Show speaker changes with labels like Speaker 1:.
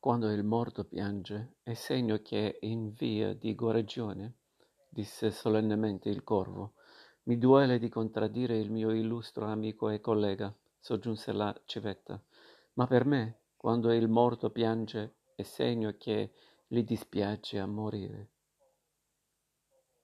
Speaker 1: Quando il morto piange, è segno che è in via di guarigione, disse solennemente il corvo. Mi duole di contraddire il mio illustro amico e collega, soggiunse la civetta, ma per me, quando il morto piange, è segno che gli dispiace a morire.